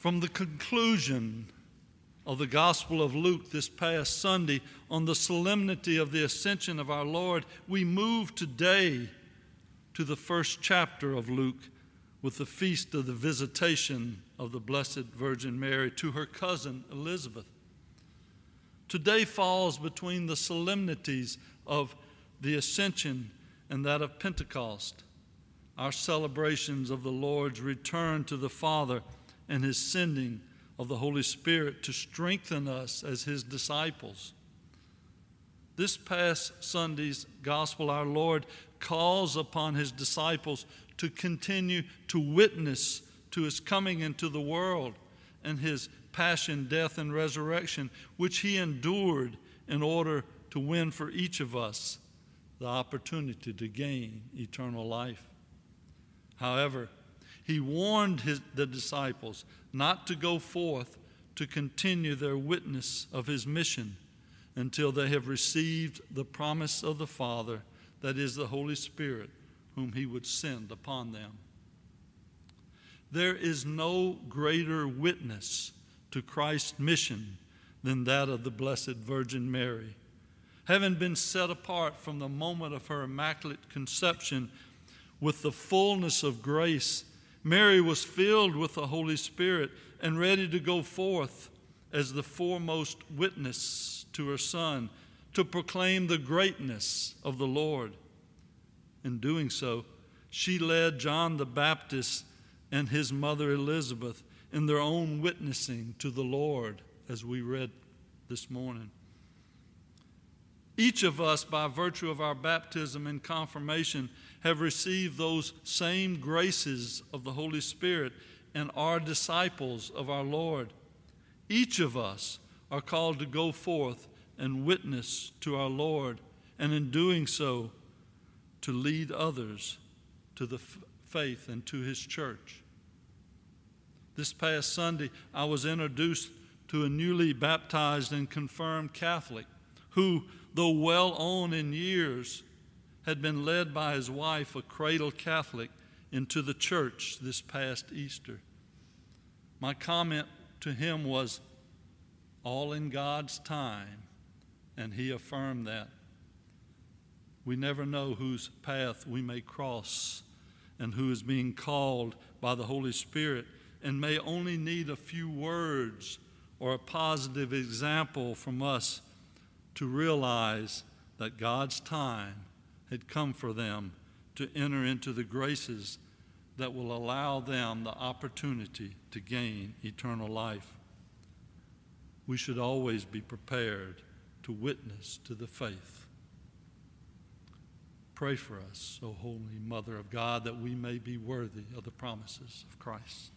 From the conclusion of the Gospel of Luke this past Sunday on the solemnity of the ascension of our Lord, we move today to the first chapter of Luke with the feast of the visitation of the Blessed Virgin Mary to her cousin Elizabeth. Today falls between the solemnities of the Ascension and that of Pentecost, our celebrations of the Lord's return to the Father and his sending of the Holy Spirit to strengthen us as his disciples. This past Sunday's gospel, our Lord calls upon his disciples to continue to witness to his coming into the world and his passion, death, and resurrection, which he endured in order to win for each of us the opportunity to gain eternal life. However, he warned his, the disciples not to go forth to continue their witness of his mission until they have received the promise of the Father, that is, the Holy Spirit, whom he would send upon them. There is no greater witness to Christ's mission than that of the Blessed Virgin Mary. Having been set apart from the moment of her immaculate conception with the fullness of grace, Mary was filled with the Holy Spirit and ready to go forth as the foremost witness to her Son to proclaim the greatness of the Lord. In doing so, she led John the Baptist and his mother Elizabeth in their own witnessing to the Lord, as we read this morning. Each of us, by virtue of our baptism and confirmation, have received those same graces of the Holy Spirit and are disciples of our Lord. Each of us are called to go forth and witness to our Lord, and in doing so, to lead others to the f- faith and to his church. This past Sunday, I was introduced to a newly baptized and confirmed Catholic who, though well on in years, had been led by his wife, a cradle Catholic, into the church this past Easter. My comment to him was, All in God's time, and he affirmed that. We never know whose path we may cross and who is being called by the Holy Spirit and may only need a few words or a positive example from us to realize that God's time had come for them to enter into the graces that will allow them the opportunity to gain eternal life. We should always be prepared to witness to the faith. Pray for us, O Holy Mother of God, that we may be worthy of the promises of Christ.